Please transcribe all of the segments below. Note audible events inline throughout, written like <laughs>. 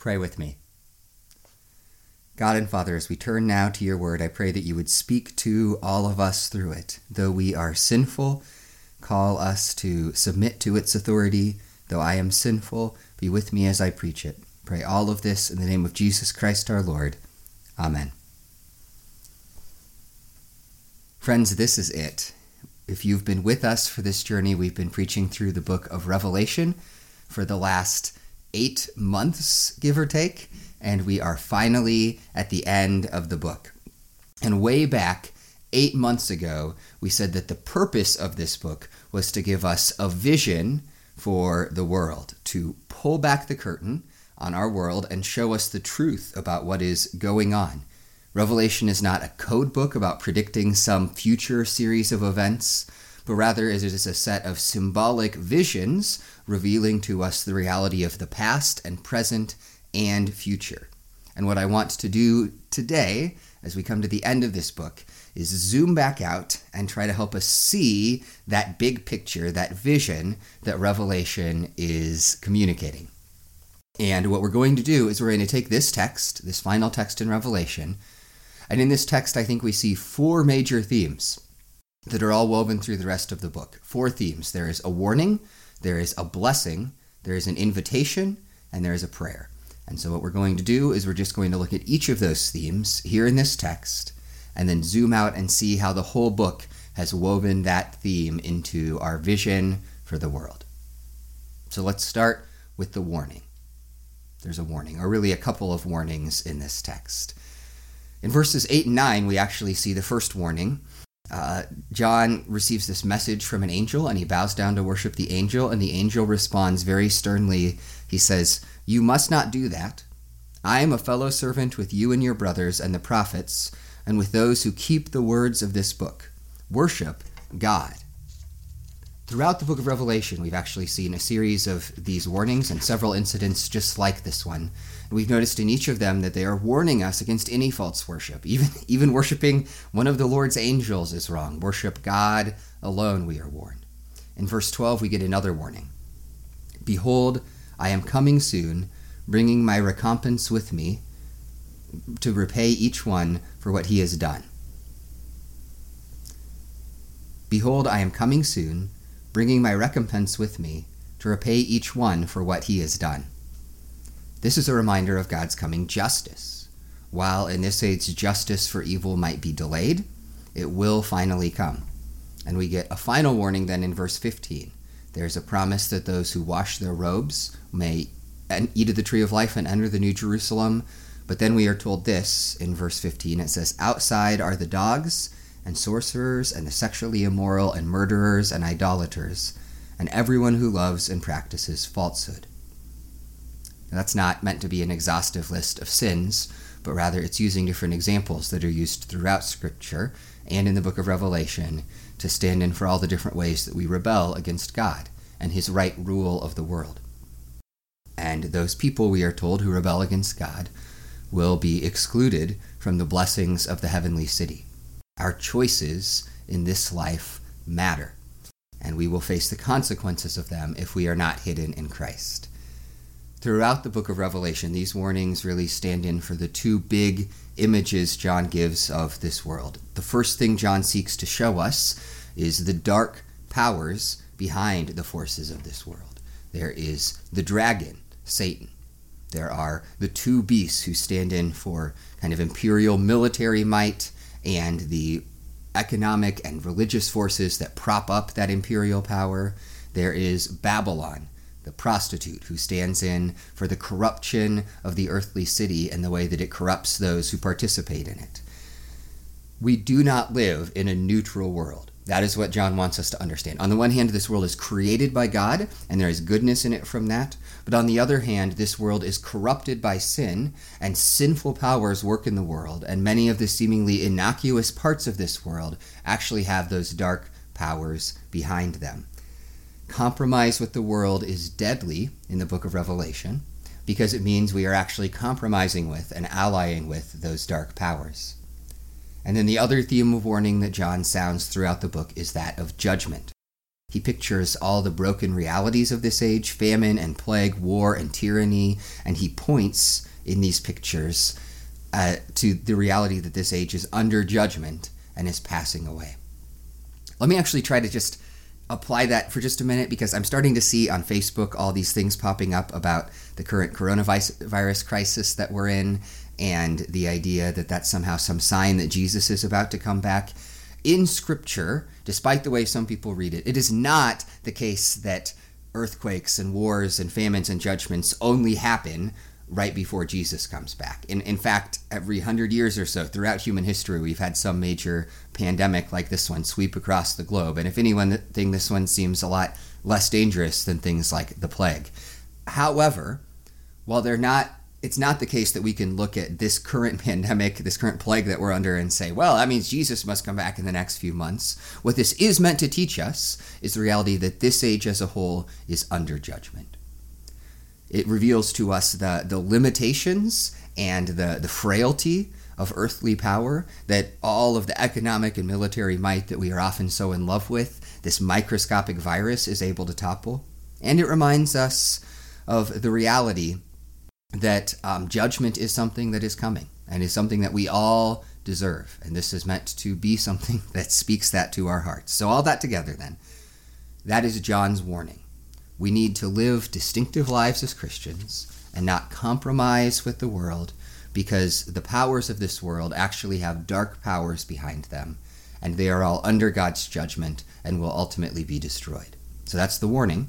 Pray with me. God and Father, as we turn now to your word, I pray that you would speak to all of us through it. Though we are sinful, call us to submit to its authority. Though I am sinful, be with me as I preach it. Pray all of this in the name of Jesus Christ our Lord. Amen. Friends, this is it. If you've been with us for this journey, we've been preaching through the book of Revelation for the last eight months, give or take, and we are finally at the end of the book. And way back, eight months ago, we said that the purpose of this book was to give us a vision for the world, to pull back the curtain on our world and show us the truth about what is going on. Revelation is not a code book about predicting some future series of events but rather it is a set of symbolic visions revealing to us the reality of the past and present and future. And what I want to do today, as we come to the end of this book, is zoom back out and try to help us see that big picture, that vision that Revelation is communicating. And what we're going to do is we're going to take this text, this final text in Revelation, and in this text, I think we see four major themes that are all woven through the rest of the book. Four themes there is a warning, there is a blessing, there is an invitation, and there is a prayer. And so, what we're going to do is we're just going to look at each of those themes here in this text and then zoom out and see how the whole book has woven that theme into our vision for the world. So, let's start with the warning. There's a warning, or really a couple of warnings in this text. In verses 8 and 9, we actually see the first warning uh, John receives this message from an angel and he bows down to worship the angel, and the angel responds very sternly. He says, You must not do that. I am a fellow servant with you and your brothers and the prophets, and with those who keep the words of this book. Worship God. Throughout the book of Revelation, we've actually seen a series of these warnings and several incidents just like this one We've noticed in each of them that they are warning us against any false worship. <laughs> Even, even worshiping one of the Lord's angels is wrong. Worship God alone, we are warned. In verse 12, we get another warning Behold, I am coming soon, bringing my recompense with me to repay each one for what he has done. Behold, I am coming soon, bringing my recompense with me to repay each one for what he has done. This is a reminder of God's coming justice. While in this age justice for evil might be delayed, it will finally come. And we get a final warning then in verse 15. There's a promise that those who wash their robes may eat of the tree of life and enter the New Jerusalem. But then we are told this in verse 15 it says, Outside are the dogs, and sorcerers, and the sexually immoral, and murderers, and idolaters, and everyone who loves and practices falsehood. That's not meant to be an exhaustive list of sins, but rather it's using different examples that are used throughout Scripture and in the book of Revelation to stand in for all the different ways that we rebel against God and his right rule of the world. And those people, we are told, who rebel against God will be excluded from the blessings of the heavenly city. Our choices in this life matter, and we will face the consequences of them if we are not hidden in Christ throughout the book of Revelation, these warnings really stand in for the two big images John gives of this world. The first thing John seeks to show us is the dark powers behind the forces of this world. There is the dragon, Satan. There are the two beasts who stand in for kind of imperial military might and the economic and religious forces that prop up that imperial power. There is Babylon, the prostitute who stands in for the corruption of the earthly city and the way that it corrupts those who participate in it. We do not live in a neutral world. That is what John wants us to understand. On the one hand, this world is created by God, and there is goodness in it from that. But on the other hand, this world is corrupted by sin, and sinful powers work in the world, and many of the seemingly innocuous parts of this world actually have those dark powers behind them. Compromise with the world is deadly in the book of Revelation because it means we are actually compromising with and allying with those dark powers. And then the other theme of warning that John sounds throughout the book is that of judgment. He pictures all the broken realities of this age famine and plague, war and tyranny, and he points in these pictures uh, to the reality that this age is under judgment and is passing away. Let me actually try to just apply that for just a minute because I'm starting to see on Facebook all these things popping up about the current coronavirus crisis that we're in and the idea that that's somehow some sign that Jesus is about to come back. In Scripture, despite the way some people read it, it is not the case that earthquakes and wars and famines and judgments only happen right before Jesus comes back. In, in fact, every hundred years or so throughout human history, we've had some major pandemic like this one sweep across the globe. And if anyone thing, this one seems a lot less dangerous than things like the plague. However, while they're not it's not the case that we can look at this current <laughs> pandemic, this current plague that we're under, and say, well, that means Jesus must come back in the next few months. What this is meant to teach us is the reality that this age as a whole is under judgment. It reveals to us the, the limitations and the, the frailty of earthly power, that all of the economic and military might that we are often so in love with, this microscopic virus is able to topple. And it reminds us of the reality that um, judgment is something that is coming and is something that we all deserve. And this is meant to be <laughs> something that speaks that to our hearts. So, all that together, then, that is John's warning. We need to live distinctive lives as Christians and not compromise with the world because the powers of this world actually have dark powers behind them and they are all under God's judgment and will ultimately be destroyed. So that's the warning.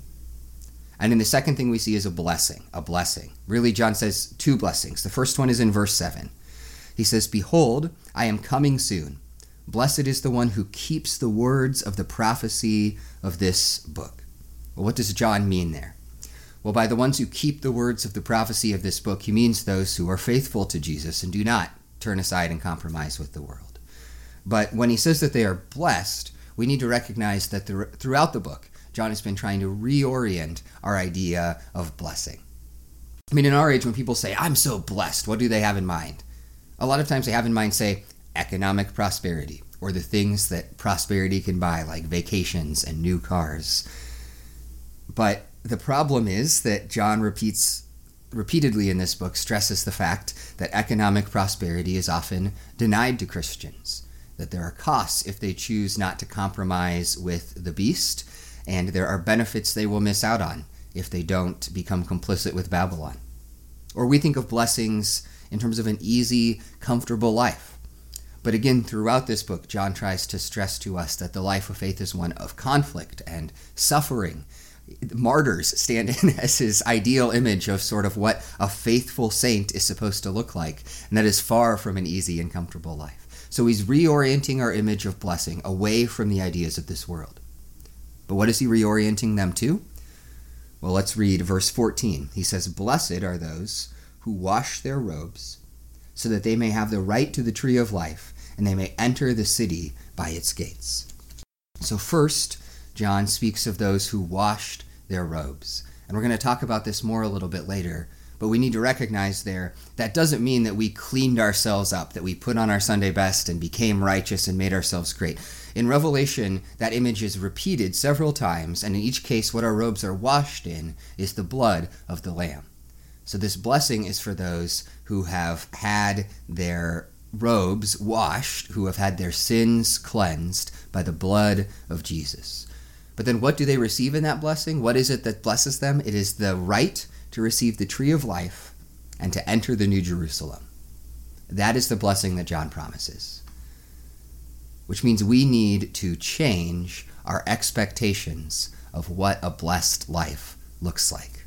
And then the second thing we see is a blessing, a blessing. Really, John says two blessings. The first one is in verse 7. He says, Behold, I am coming soon. Blessed is the one who keeps the words of the prophecy of this book. Well, what does John mean there? Well, by the ones who keep the words of the prophecy of this book, he means those who are faithful to Jesus and do not turn aside and compromise with the world. But when he says that they are blessed, we need to recognize that throughout the book, John has been trying to reorient our idea of blessing. I mean, in our age, when people say, I'm so blessed, what do they have in mind? A lot of times they have in mind, say, economic prosperity or the things that prosperity can buy, like vacations and new cars. But the problem is that John repeats repeatedly in this book stresses the fact that economic prosperity is often denied to Christians, that there are costs if they choose not to compromise with the beast, and there are benefits they will miss out on if they don't become complicit with Babylon. Or we think of blessings in terms of an easy, comfortable life. But again, throughout this book, John tries to stress to us that the life of faith is one of conflict and suffering. Martyrs stand <laughs> in as his ideal image of sort of what a faithful saint is supposed to look like, and that is far from an easy and comfortable life. So he's reorienting our image of blessing away from the ideas of this world. But what is he reorienting them to? Well, let's read verse 14. He says, Blessed are those who wash their robes, so that they may have the right to the tree of life, and they may enter the city by its gates. So, first, John speaks of those who washed their robes. And we're going to talk about this more a little bit later. But we need to recognize there that doesn't mean that we cleaned ourselves up, that we put on our Sunday best and became righteous and made ourselves great. In Revelation, that image is repeated several times, and in each case, what our robes are washed in is the blood of the Lamb. So, this blessing is for those who have had their robes washed, who have had their sins cleansed by the blood of Jesus. But then, what do they receive in that blessing? What is it that blesses them? It is the right to receive the tree of life and to enter the New Jerusalem. That is the blessing that John promises which means we need to change our expectations of what a blessed life looks like.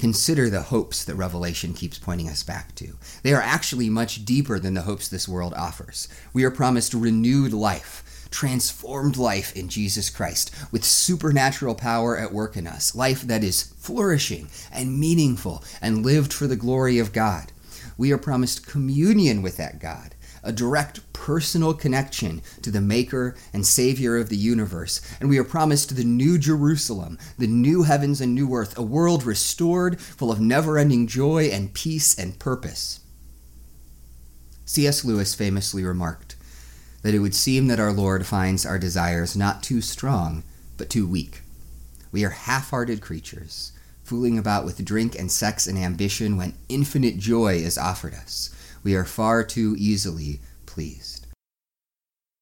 Consider the hopes that Revelation keeps pointing us back to. They are actually much deeper than the hopes this world offers. We are promised renewed life, transformed life in Jesus Christ, with supernatural power at work in us, life that is flourishing and meaningful and lived for the glory of God. We are promised communion with that God a direct personal connection to the Maker and Savior of the universe. And we are promised the new Jerusalem, the new heavens and new earth, a world restored, full of never ending joy and peace and purpose. C.S. Lewis famously remarked that it would seem that our Lord finds our desires not too strong, but too weak. We are half hearted creatures, fooling about with drink and sex and ambition when infinite joy is offered us. We are far too easily pleased.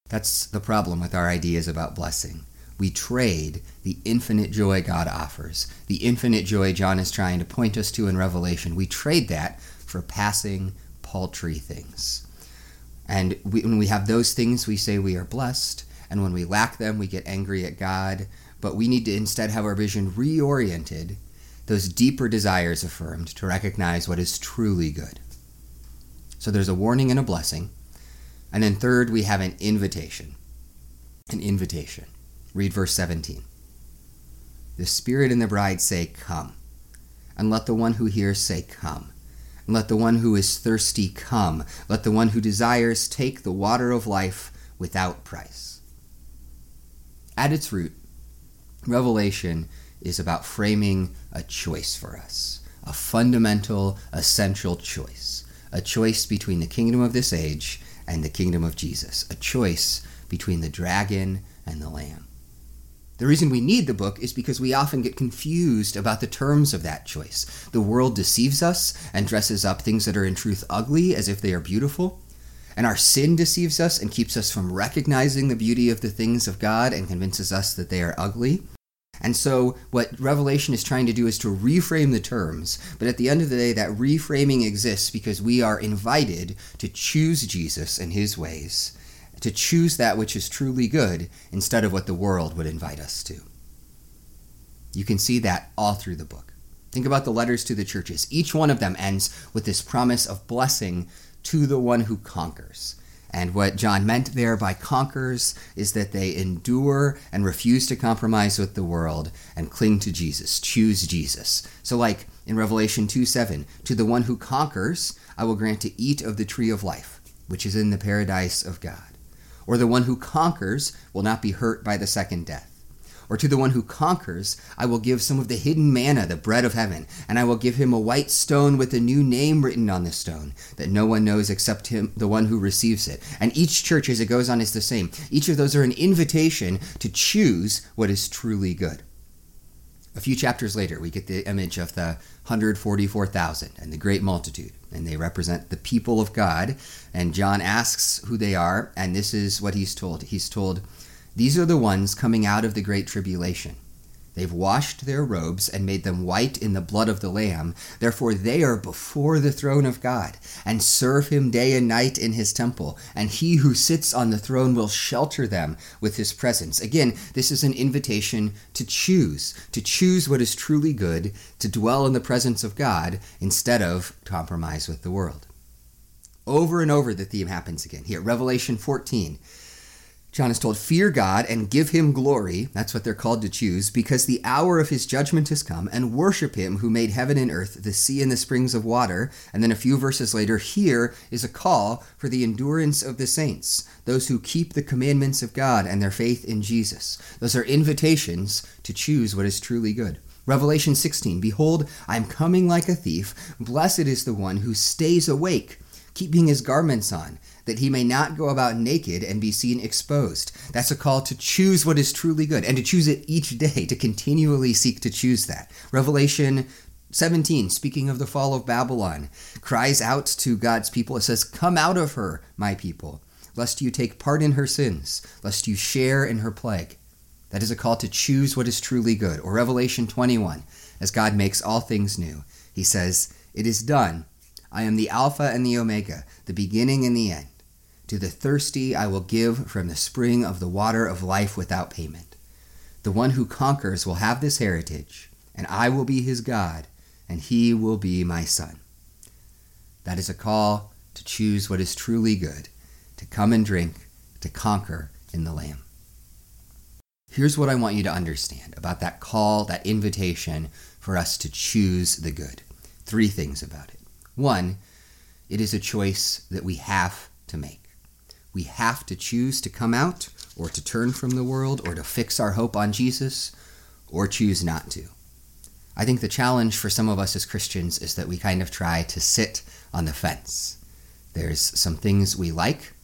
That's the problem with our ideas about blessing. We trade the infinite joy God offers, the infinite joy John is trying to point us to in Revelation. We trade that for passing, paltry things. And we, when we have those things, we say we are blessed. And when we lack them, we get angry at God. But we need to instead have our vision reoriented, those deeper desires affirmed, to recognize what is truly good. So there's a warning and a blessing. And then third, we have an invitation. An invitation. Read verse 17. The Spirit and the bride say, Come. And let the one who hears say, Come. And let the one who is thirsty come. Let the one who desires take the water of life without price. At its root, Revelation is about framing a choice for us, a fundamental, essential choice, a choice between the kingdom of this age and the kingdom of Jesus, a choice between the dragon and the lamb. The reason we need the book is because we often get confused about the terms of that choice. The world deceives us and dresses up things that are in truth ugly as if they are beautiful. And our sin deceives us and keeps us from recognizing the beauty of the things of God and convinces us that they are ugly. And so, what Revelation is trying to do is to reframe the terms. But at the end of the day, that reframing exists because we are invited to choose Jesus and his ways to choose that which is truly good instead of what the world would invite us to. You can see that all through the book. Think about the letters to the churches. Each one of them ends with this promise of blessing to the one who conquers. And what John meant there by conquers is that they endure and refuse to compromise with the world and cling to Jesus, choose Jesus. So, like in Revelation 2 7, to the one who conquers, I will grant to eat of the tree of life, which is in the paradise of God or the one who conquers will not be hurt by the second death. Or to the one who conquers, I will give some of the hidden manna, the bread of heaven, and I will give him a white stone with a new name written on the stone, that no one knows except him, the one who receives it. And each church, as it goes on, is the same. Each of those are an invitation to choose what is truly good. A few chapters later, we get the image of the 144,000 and the great multitude, and they represent the people of God. And John asks who they are, and this is what he's told. He's told, These are the ones coming out of the great tribulation. They've washed their robes and made them white in the blood of the Lamb. Therefore, they are before the throne of God and serve him day and night in his temple. And he who sits on the throne will shelter them with his presence. Again, this is an invitation to choose, to choose what is truly good, to dwell in the presence of God instead of compromise with the world. Over and over, the theme happens again. Here, Revelation 14. John is told, Fear God and give him glory. That's what they're called to choose, because the hour of his judgment has come, and worship him who made heaven and earth, the sea and the springs of water. And then a few verses later, here is a call for the endurance of the saints, those who keep the commandments of God and their faith in Jesus. Those are invitations to choose what is truly good. Revelation 16 Behold, I am coming like a thief. Blessed is the one who stays awake, keeping his garments on that he may not go about naked and be seen exposed. That's a call to choose what is truly good and to choose it each day, to continually seek to choose that. Revelation 17, speaking of the fall of Babylon, cries out to God's people. It says, Come out of her, my people, lest you take part in her sins, lest you share in her plague. That is a call to choose what is truly good. Or Revelation 21, as God makes all things new. He says, It is done. I am the Alpha and the Omega, the beginning and the end. To the thirsty I will give from the spring of the water of life without payment. The one who conquers will have this heritage, and I will be his God, and he will be my son. That is a call to choose what is truly good, to come and drink, to conquer in the Lamb. Here's what I want you to understand about that call, that invitation for us to choose the good. Three things about it. One, it is a choice that we have to make we have to choose to come out or to turn from the world or to fix our hope on Jesus or choose not to. I think the challenge for some of us as Christians is that we kind of try to sit on the fence. There's some things we like.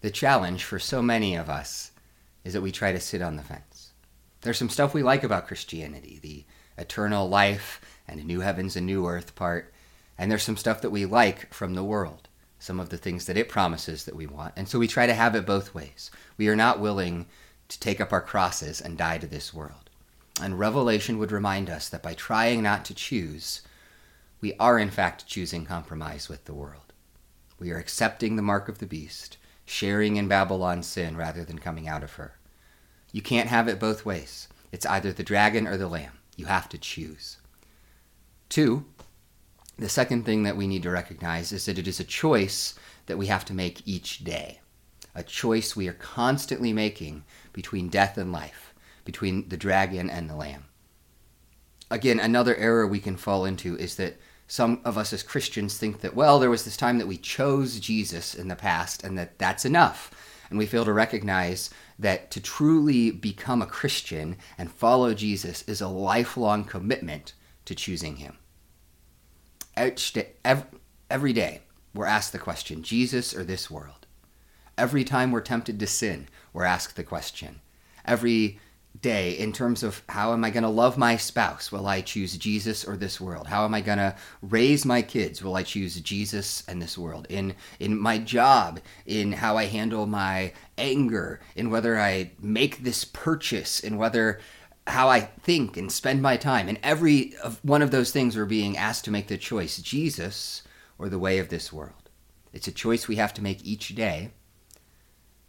The challenge for so many of us is that we try to sit on the fence. There's some stuff we like about Christianity, the eternal life and a new heavens and new earth part, and there's some stuff that we like from the world, some of the things that it promises that we want. And so we try to have it both ways. We are not willing to take up our crosses and die to this world. And Revelation would remind us that by trying not to choose, we are in fact choosing compromise with the world. We are accepting the mark of the beast, sharing in Babylon's sin rather than coming out of her. You can't have it both ways. It's either the dragon or the lamb. You have to choose. Two, the second thing that we need to recognize is that it is a choice that we have to make each day. A choice we are constantly making between death and life, between the dragon and the lamb. Again, another error we can fall into is that some of us as Christians think that, well, there was this time that we chose Jesus in the past and that that's enough. And we fail to recognize that to truly become a Christian and follow Jesus is a lifelong commitment to choosing Him. Every day, we're asked the question Jesus or this world? Every time we're tempted to sin, we're asked the question. Every day in terms of how am I going to love my spouse? Will I choose Jesus or this world? How am I going to raise my kids? Will I choose Jesus and this world? In in my job, in how I handle my anger, in whether I make this purchase, in whether how I think and spend my time. In every one of those things we're being asked to make the choice, Jesus or the way of this world. It's a choice we have to make each day.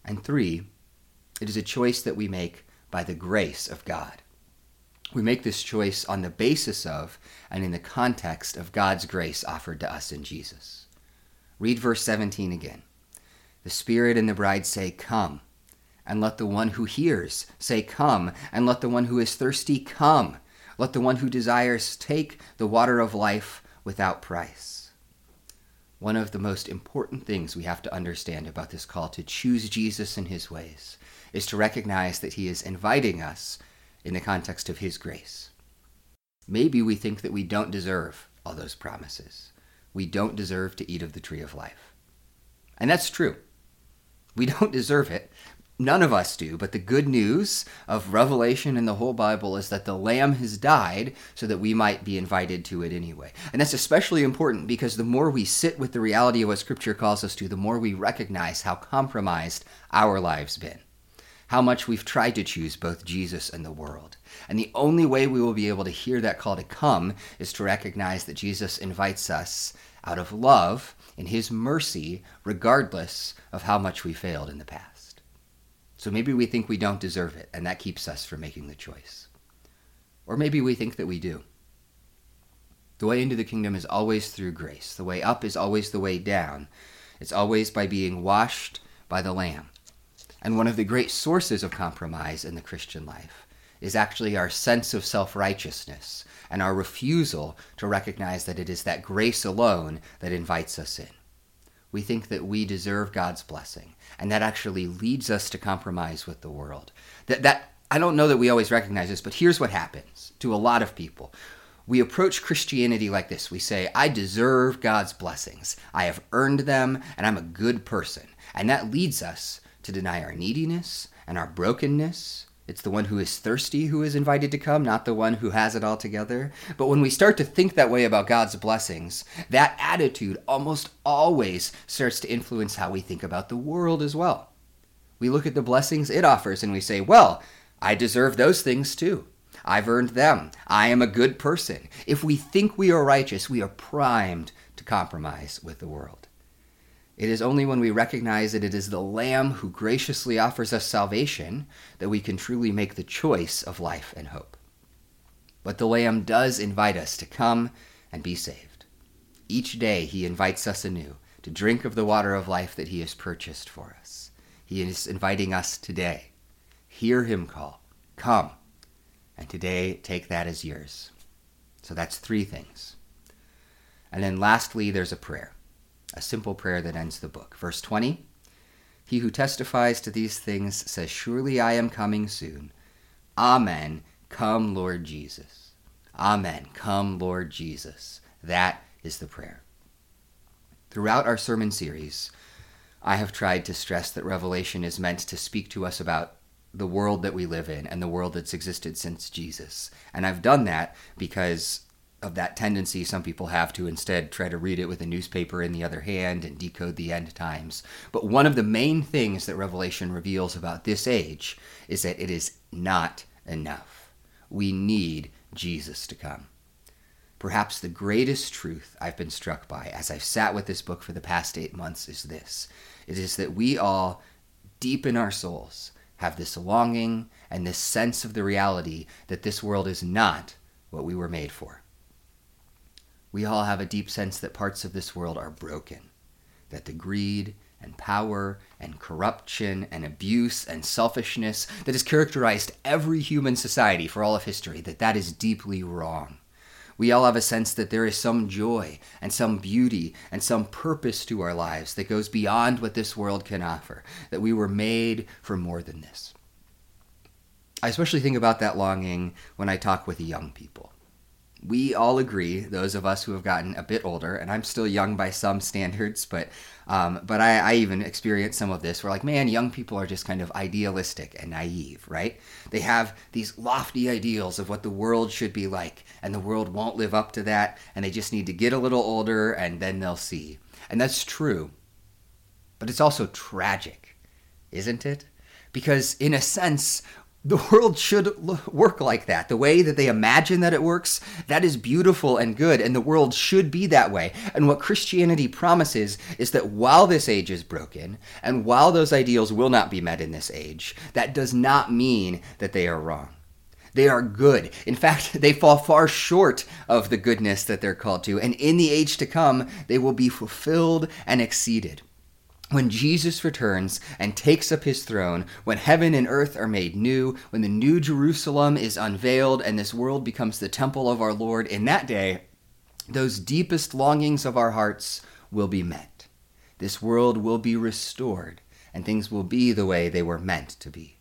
And three, it is a choice that we make by the grace of God. We make this choice on the basis of and in the context of God's grace offered to us in Jesus. Read verse 17 again. The Spirit and the bride say, Come. And let the one who hears say, Come. And let the one who is thirsty come. Let the one who desires take the water of life without price. One of the most important things we have to understand about this call to choose Jesus and his ways is to recognize that He is inviting us in the context of His grace. Maybe we think that we don't deserve all those promises. We don't deserve to eat of the tree of life. And that's true. We <laughs> don't deserve it. None of us do, but the good news of Revelation and the whole Bible is that the Lamb has died so that we might be invited to it anyway. And that's especially important because the more we sit with the reality of what Scripture calls us to, the more we recognize how compromised our lives been how much we've tried to choose both Jesus and the world. And the only way we will be able to hear that call to come is to recognize that Jesus invites us out of love in his mercy, regardless of how much we failed in the past. So maybe we think we don't deserve it, and that keeps us from making the choice. Or maybe we think that we do. The way into the kingdom is always through grace. The way up is always the way down. It's always by being washed by the Lamb. And one of the great sources of compromise in the Christian life is actually our sense of self righteousness and our refusal to recognize that it is that grace alone that invites us in. We think that we deserve God's blessing, and that actually leads us to compromise with the world. That, that I don't know that we always recognize this, but here's what happens to a lot of people. We approach Christianity like this. We say, I deserve God's blessings. I have earned them, and I'm a good person. And that leads us to deny our neediness and our brokenness. It's the one who is thirsty who is invited to come, not the one who has it all together. But when we start to think that way about God's blessings, that attitude almost always starts to influence how we think about the world as well. We look at the blessings it offers and we say, well, I deserve those things too. I've earned them. I am a good person. If we think we are righteous, we are primed to compromise with the world. It is only when we recognize that it is the Lamb who graciously offers us salvation that we can truly make the choice of life and hope. But the Lamb does invite us to come and be saved. Each day he invites us anew to drink of the water of life that he has purchased for us. He is inviting us today. Hear him call, Come. And today, take that as yours. So that's three things. And then lastly, there's a prayer a simple prayer that ends the book. Verse 20 He who testifies to these things says, Surely I am coming soon. Amen. Come, Lord Jesus. Amen. Come, Lord Jesus. That is the prayer. Throughout our sermon series, I have tried to stress that Revelation is meant to speak to us about the world that we live in and the world that's existed since Jesus. And I've done that because of that tendency some people have to instead try to read it with a newspaper in the other hand and decode the end times. But one of the main things that Revelation reveals about this age is that it is not enough. We need Jesus to come. Perhaps the greatest truth I've been struck by as I've sat with this book for the past eight months is this it is that we all, deep in our souls, have this longing and this sense of the reality that this world is not what we were made for. We all have a deep sense that parts of this world are broken, that the greed and power and corruption and abuse and selfishness that has characterized every human society for all of history that that is deeply wrong we all have a sense that there is some joy and some beauty and some purpose to our lives that goes beyond what this world can offer, that we were made for more than this. I especially think about that longing when I talk with young people we all agree, those of us who have gotten a bit older, and I'm still young by some standards, but um, but I, I even experienced some of this. We're like, man, young people are just kind of idealistic and naive, right? They have these lofty ideals of what the world should be like, and the world won't live up to that, and they just need to get a little older, and then they'll see. And that's true, but it's also tragic, isn't it? Because in a sense, the world should work like that. The way that they imagine that it works, that is beautiful and good, and the world should be that way. And what Christianity promises is that while this age is broken, and while those ideals will not be met in this age, that does not mean that they are wrong. They are good. In fact, <laughs> they fall far short of the goodness that they're called to, and in the age to come, they will be fulfilled and exceeded when Jesus returns and takes up his throne, when heaven and earth are made new, when the new Jerusalem is unveiled and this world becomes the temple of our Lord, in that day, those deepest longings of our hearts will be met. This world will be restored, and things will be the way they were meant to be.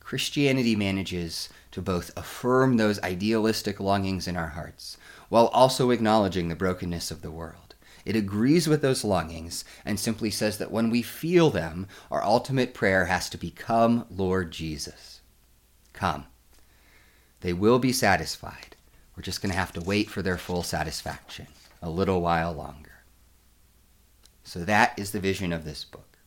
Christianity manages to both affirm those idealistic longings in our hearts, while also acknowledging the brokenness of the world. It agrees with those longings and simply says that when we feel them, our ultimate prayer has to be, Come, Lord Jesus. Come. They will be satisfied. We're just going to have to wait for their full satisfaction a little while longer. So that is the vision of this book.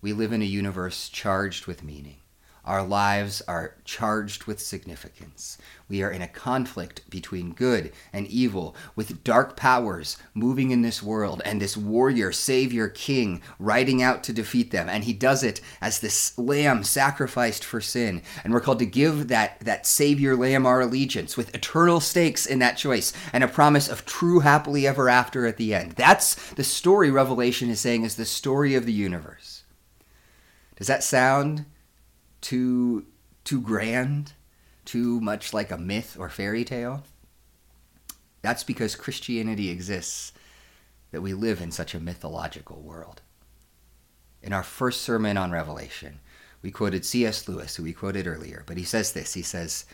We live in a universe charged with meaning. Our lives are charged with significance. We are in a conflict between good and evil, with dark powers moving in this world, and this warrior, savior, king riding out to defeat them. And he does it as this lamb sacrificed for sin. And we're called to give that, that savior lamb our allegiance with eternal stakes in that choice and a promise of true happily ever after at the end. That's the story Revelation is saying is the story of the universe. Does that sound too too grand, too much like a myth or fairy tale. That's because Christianity exists that we live in such a mythological world. In our first sermon on Revelation, we quoted C.S. Lewis, who we quoted earlier, but he says this He says,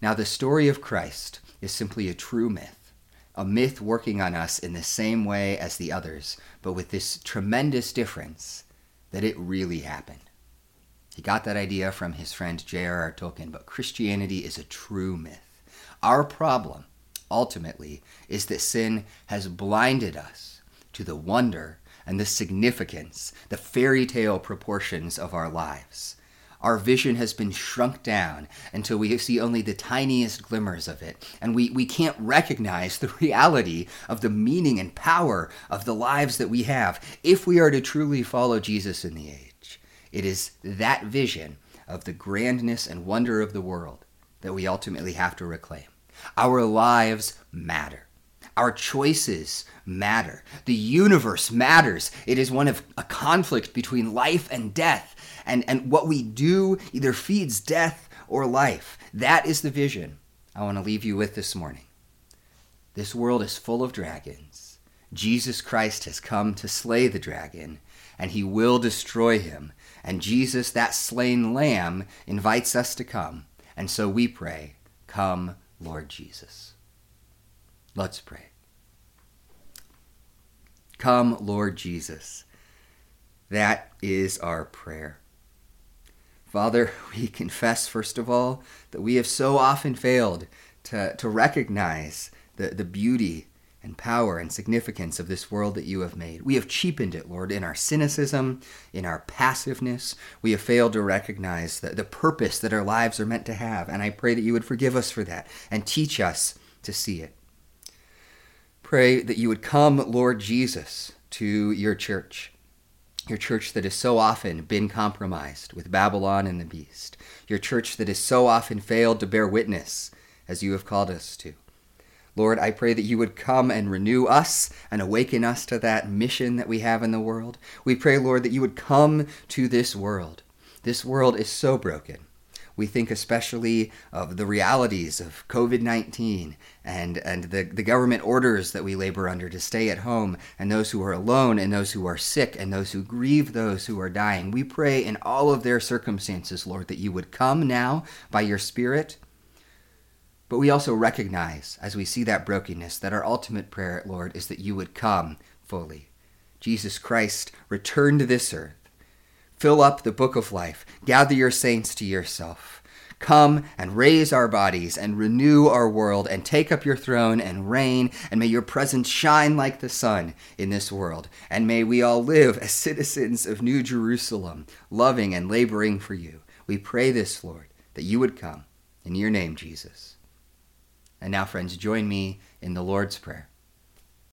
Now the story of Christ is simply a true myth, a myth working on us in the same way as the others, but with this tremendous difference that it really happened. He got that idea from his friend J.R.R. Tolkien, but Christianity is a true myth. Our problem, ultimately, is that sin has blinded us to the wonder and the significance, the fairy tale proportions of our lives. Our vision has been shrunk down until we see only the tiniest glimmers of it, and we, we can't recognize the <laughs> reality of the meaning and power of the lives that we have if we are to truly follow Jesus in the age. It is that vision of the grandness and wonder of the world that we ultimately have to reclaim. Our lives matter. Our choices matter. The universe matters. It is one of a conflict between life and death. And, and what we do either feeds death or life. That is the vision I want to leave you with this morning. This world is full of dragons. Jesus Christ has come to slay the dragon, and he will destroy him and Jesus, that slain lamb, invites us to come. And so we pray, Come, Lord Jesus. Let's pray. Come, Lord Jesus. That is our prayer. Father, <laughs> we confess, first of all, that we have so often failed to, to recognize the, the beauty and power and significance of this world that you have made. We have cheapened it, Lord, in our cynicism, in our passiveness. We have failed to recognize the, the purpose that our lives are meant to have. And I pray that you would forgive us for that and teach us to see it. Pray that you would come, Lord Jesus, to your church. Your church that has so often been compromised with Babylon and the beast. Your church that has so often failed to bear witness as you have called us to. Lord, I pray that you would come and renew us and awaken us to that mission that we have in the world. We pray, Lord, that you would come to this world. This world is so broken. We think especially of the realities of COVID 19 and, and the, the government orders that we labor under to stay at home, and those who are alone, and those who are sick, and those who grieve those who are dying. We pray in all of their circumstances, Lord, that you would come now by your Spirit but we also recognize, as we see that brokenness, that our ultimate prayer, Lord, is that you would come fully. Jesus Christ, return to this earth. Fill up the book of life. Gather your saints to yourself. Come and raise our bodies and renew our world and take up your throne and reign. And may your presence shine like the sun in this world. And may we all live as citizens of New Jerusalem, loving and laboring for you. We pray this, Lord, that you would come. In your name, Jesus. And now, friends, join me in the Lord's Prayer.